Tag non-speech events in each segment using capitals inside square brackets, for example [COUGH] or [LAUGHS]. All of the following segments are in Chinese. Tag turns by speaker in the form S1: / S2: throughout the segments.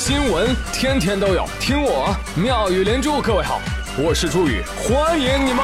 S1: 新闻天天都有，听我妙语连珠。各位好，我是朱宇，欢迎你们！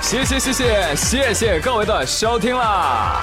S1: 谢谢谢谢谢谢各位的收听啦！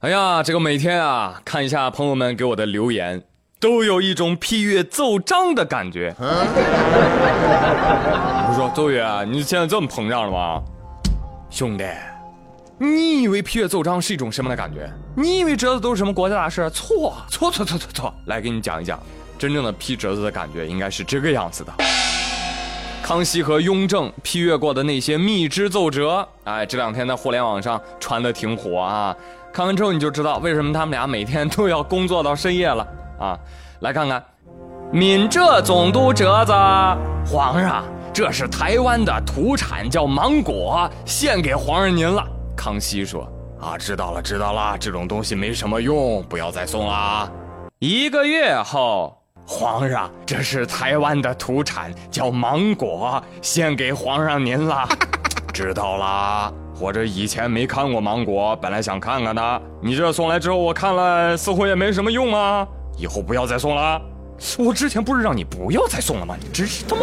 S1: 哎呀，这个每天啊，看一下朋友们给我的留言。都有一种批阅奏章的感觉。我说周宇，你现在这么膨胀了吗？兄弟，你以为批阅奏章是一种什么的感觉？你以为折子都是什么国家大事？错错错错错错！来给你讲一讲，真正的批折子的感觉应该是这个样子的。康熙和雍正批阅过的那些密支奏折，哎，这两天在互联网上传的挺火啊。看完之后你就知道为什么他们俩每天都要工作到深夜了。啊，来看看，闽浙总督折子，皇上，这是台湾的土产，叫芒果，献给皇上您了。康熙说：“啊，知道了，知道了，这种东西没什么用，不要再送了。”一个月后，皇上，这是台湾的土产，叫芒果，献给皇上您了。[LAUGHS] 知道啦，我这以前没看过芒果，本来想看看的，你这送来之后，我看了，似乎也没什么用啊。以后不要再送了，我之前不是让你不要再送了吗？你真是他妈！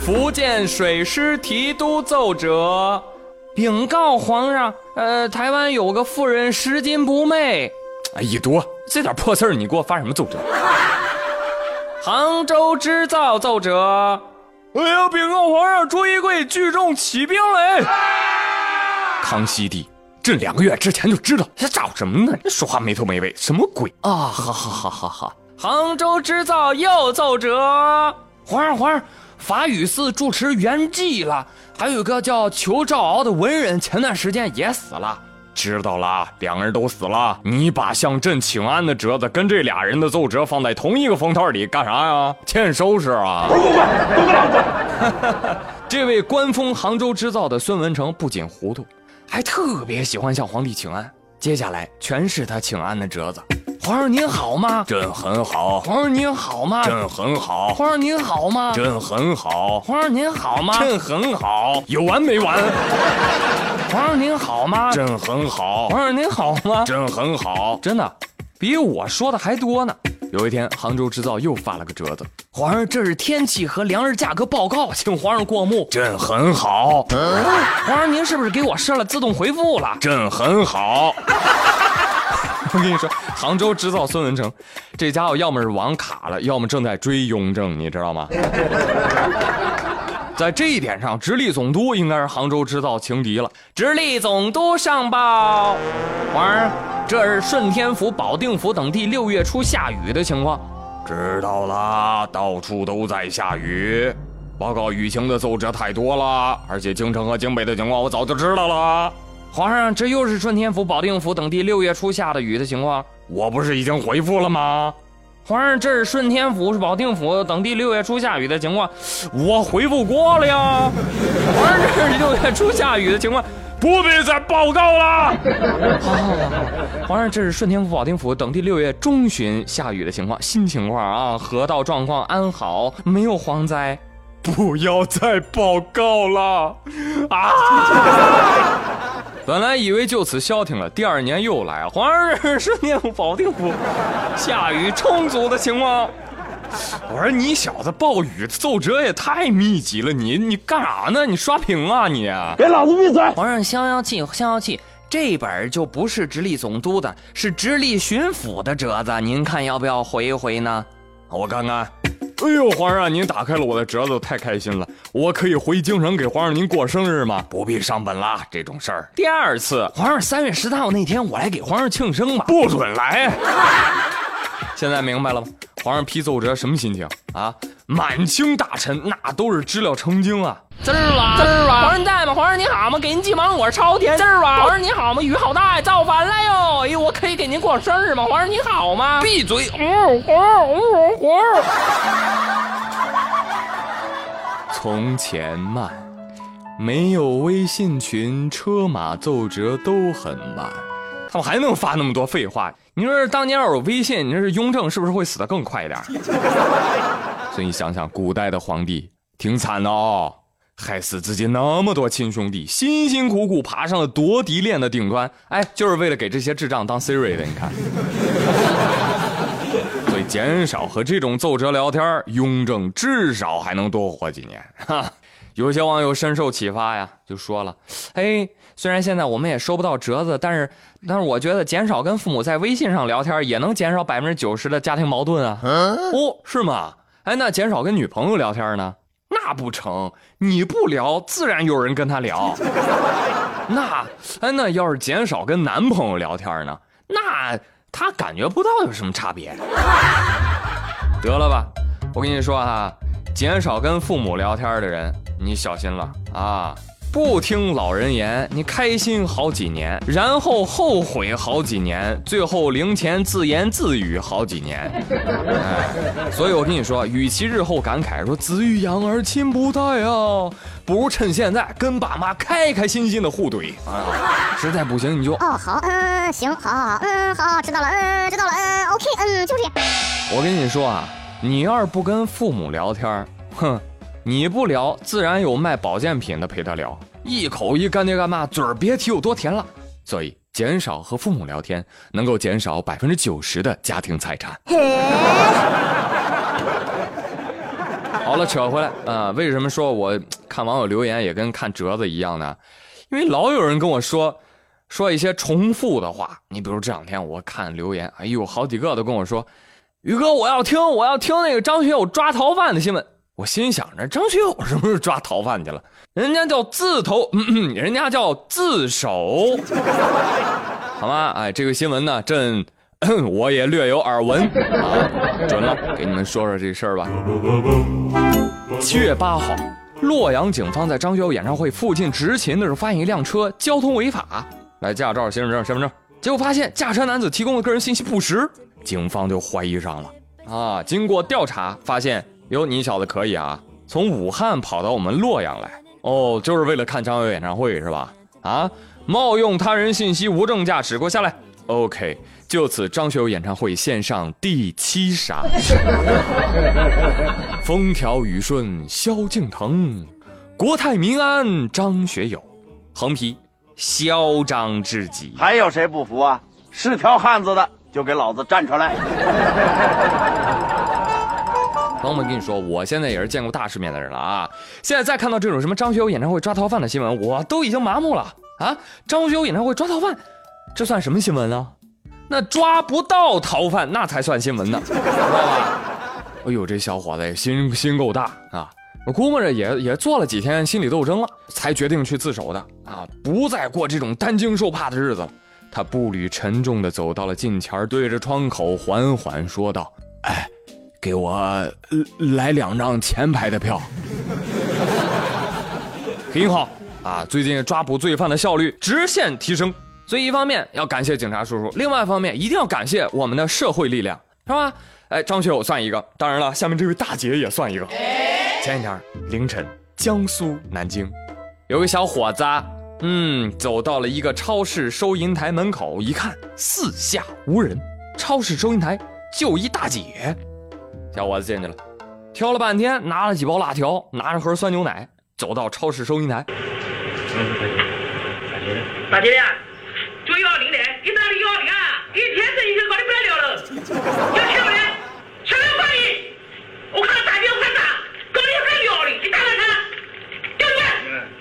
S1: 福建水师提督奏折，禀告皇上，呃，台湾有个妇人拾金不昧。哎，一多这点破事儿，你给我发什么奏折？杭州织造奏折，哎呀，禀告皇上，朱一贵聚众起兵嘞！康熙帝。这两个月之前就知道，这找什么呢？你说话没头没尾，什么鬼啊？好好好好好！杭州织造又奏折，皇上皇上，法雨寺住持圆寂了，还有个叫裘兆敖的文人，前段时间也死了。知道了，两个人都死了。你把向朕请安的折子跟这俩人的奏折放在同一个封套里干啥呀？欠收拾啊！滚滚滚滚滚这位官封杭州织造的孙文成不仅糊涂。还特别喜欢向皇帝请安，接下来全是他请安的折子。皇上您好吗？朕很好。皇上您好吗？朕很好。皇上您好吗？朕很好。皇上您好吗？朕很好。有完没完？[LAUGHS] 皇上您好吗？朕很好。皇上您好吗？朕很好。真的，比我说的还多呢。有一天，杭州制造又发了个折子。皇上，这是天气和粮食价格报告，[LAUGHS] 请皇上过目。朕很好。皇上，您是不是给我设了自动回复了？朕很好。[LAUGHS] 我跟你说，杭州制造孙文成，这家伙要么是网卡了，要么正在追雍正，你知道吗？在这一点上，直隶总督应该是杭州制造情敌了。直隶总督上报，皇上。这是顺天府、保定府等地六月初下雨的情况，知道了，到处都在下雨。报告雨情的奏折太多了，而且京城和京北的情况我早就知道了。皇上，这又是顺天府、保定府等地六月初下的雨的情况，我不是已经回复了吗？皇上，这是顺天府、是保定府等地六月初下雨的情况，我回复过了呀。[LAUGHS] 皇上，这是六月初下雨的情况。不必再报告了。好，好，好，好。皇上，这是顺天府、保定府等地六月中旬下雨的情况，新情况啊，河道状况安好，没有蝗灾。不要再报告了啊！[LAUGHS] 本来以为就此消停了，第二年又来。皇上，是顺天府、保定府 [LAUGHS] 下雨充足的情况。我说你小子暴雨奏折也太密集了，你你干啥呢？你刷屏啊你！
S2: 给老子闭嘴！
S1: 皇上消消气，消消气。这本就不是直隶总督的，是直隶巡抚的折子，您看要不要回一回呢？我看看。哎呦，皇上，您打开了我的折子，太开心了。我可以回京城给皇上您过生日吗？不必上本了，这种事儿。第二次，皇上三月十三号那天我来给皇上庆生吧。不准来。[LAUGHS] 现在明白了吗？皇上批奏折什么心情啊？满清大臣那都是知了成精啊！滋儿哇，滋儿哇！皇上在吗？皇上你好吗？给您寄芒果超甜。滋儿哇！皇上你好吗？雨好大呀，造反了哟！哎呦，我可以给您过生日吗？皇上你好吗？闭嘴！皇上，皇上。从前慢，没有微信群，车马奏折都很慢。他们还能发那么多废话？你说当年要有微信，你说是雍正是不是会死得更快一点？所以你想想，古代的皇帝挺惨的哦，害死自己那么多亲兄弟，辛辛苦苦爬上了夺嫡链的顶端，哎，就是为了给这些智障当 Siri 的。你看，所以减少和这种奏折聊天，雍正至少还能多活几年。哈，有些网友深受启发呀，就说了，哎，虽然现在我们也收不到折子，但是，但是我觉得减少跟父母在微信上聊天，也能减少百分之九十的家庭矛盾啊。嗯哦，是吗？哎，那减少跟女朋友聊天呢？那不成，你不聊，自然有人跟他聊。那，哎，那要是减少跟男朋友聊天呢？那他感觉不到有什么差别。得了吧，我跟你说哈，减少跟父母聊天的人，你小心了啊。不听老人言，你开心好几年，然后后悔好几年，最后零钱自言自语好几年。哎，所以我跟你说，与其日后感慨说子欲养而亲不待啊，不如趁现在跟爸妈开开心心的互怼啊。实在不行你就
S2: 哦好，嗯行，好好好，嗯好，知道了，嗯知道了，嗯 OK，嗯就这样。
S1: 我跟你说啊，你要是不跟父母聊天，哼。你不聊，自然有卖保健品的陪他聊，一口一干爹干妈，嘴儿别提有多甜了。所以减少和父母聊天，能够减少百分之九十的家庭财产。[LAUGHS] 好了，扯回来啊，为什么说我看网友留言也跟看折子一样呢？因为老有人跟我说说一些重复的话。你比如这两天我看留言，哎呦，好几个都跟我说，宇哥，我要听，我要听那个张学友抓逃犯的新闻。我心想着张学友是不是抓逃犯去了？人家叫自投，嗯人家叫自首，好吗？哎，这个新闻呢，朕 [CLEARS THROAT] 我也略有耳闻啊。准了，给你们说说这事儿吧。七月八号，洛阳警方在张学友演唱会附近执勤的时候，发现一辆车交通违法，来驾照、行驶证、身份证，结果发现驾车男子提供的个人信息不实，警方就怀疑上了。啊，经过调查发现。哟，你小子可以啊！从武汉跑到我们洛阳来，哦，就是为了看张学友演唱会是吧？啊，冒用他人信息无证驾驶，给我下来！OK，就此张学友演唱会线上第七杀。[LAUGHS] 风调雨顺萧敬腾，国泰民安张学友，横批：嚣张至极。
S3: 还有谁不服啊？是条汉子的就给老子站出来！
S1: 朋友们，跟你说，我现在也是见过大世面的人了啊！现在再看到这种什么张学友演唱会抓逃犯的新闻，我都已经麻木了啊！张学友演唱会抓逃犯，这算什么新闻呢？那抓不到逃犯，那才算新闻呢，知道吧？哎呦，这小伙子心心够大啊！我估摸着也也做了几天心理斗争了，才决定去自首的啊！不再过这种担惊受怕的日子了。他步履沉重地走到了近前，对着窗口缓缓说道：“哎。”给我来两张前排的票，[LAUGHS] 挺好啊！最近抓捕罪犯的效率直线提升，所以一方面要感谢警察叔叔，另外一方面一定要感谢我们的社会力量，是吧？哎，张学友算一个，当然了，下面这位大姐也算一个。前几天凌晨，江苏南京，有个小伙子，嗯，走到了一个超市收银台门口，一看四下无人，超市收银台就一大姐。小伙子进去了，挑了半天，拿了几包辣条，拿着盒酸牛奶，走到超市收银台。
S4: 大姐幺二零幺二零啊？一天生意就搞得不得了了，要钱没？钱没关系，我看搞得还幺二零，你打看看，丢钱，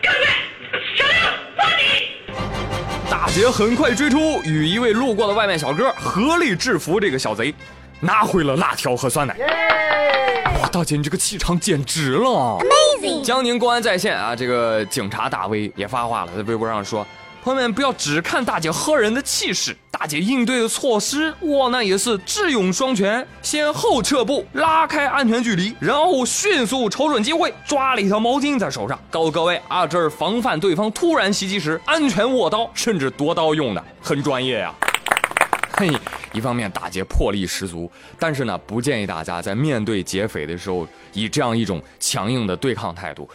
S4: 丢钱，小刘，放你！
S1: 大姐很快追出，与一位路过的外卖小哥合力制服这个小贼。拿回了辣条和酸奶。哇，大姐，你这个气场简直了
S2: ！Amazing！
S1: 江宁公安在线啊，这个警察大 V 也发话了，在微博上说：“朋友们不要只看大姐喝人的气势，大姐应对的措施，哇，那也是智勇双全。先后撤步，拉开安全距离，然后迅速瞅准机会，抓了一条毛巾在手上，告诉各位啊，这是防范对方突然袭击时安全握刀，甚至夺刀用的，很专业呀。”嘿，[LAUGHS] 一方面打劫魄力十足，但是呢，不建议大家在面对劫匪的时候以这样一种强硬的对抗态度。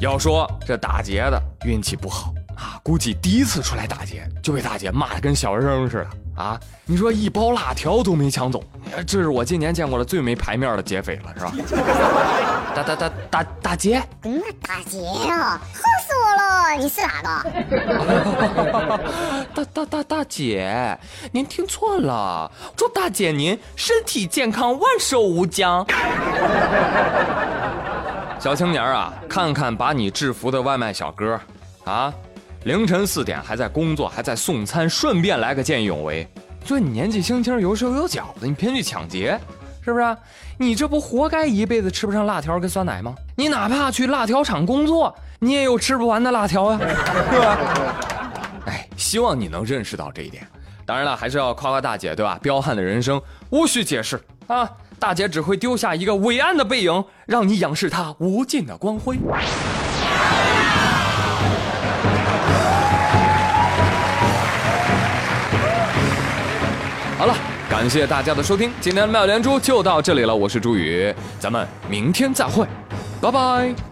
S1: 要说这打劫的运气不好啊，估计第一次出来打劫就被大姐骂的跟小学生似的啊，你说一包辣条都没抢走，这是我今年见过的最没牌面的劫匪了，是吧？[LAUGHS] 大大大大大姐，
S2: 嗯，大姐啊，吓死我了！你是哪个？[LAUGHS]
S1: 大大大大姐，您听错了，祝大姐您身体健康，万寿无疆。[LAUGHS] 小青年啊，看看把你制服的外卖小哥，啊，凌晨四点还在工作，还在送餐，顺便来个见义勇为。就你年纪轻轻，有手有脚的，你偏去抢劫，是不是？你这不活该一辈子吃不上辣条跟酸奶吗？你哪怕去辣条厂工作，你也有吃不完的辣条呀，是吧？哎，希望你能认识到这一点。当然了，还是要夸夸大姐，对吧？彪悍的人生无需解释啊，大姐只会丢下一个伟岸的背影，让你仰视她无尽的光辉。好了，感谢大家的收听，今天的妙连珠就到这里了，我是朱宇，咱们明天再会，拜拜。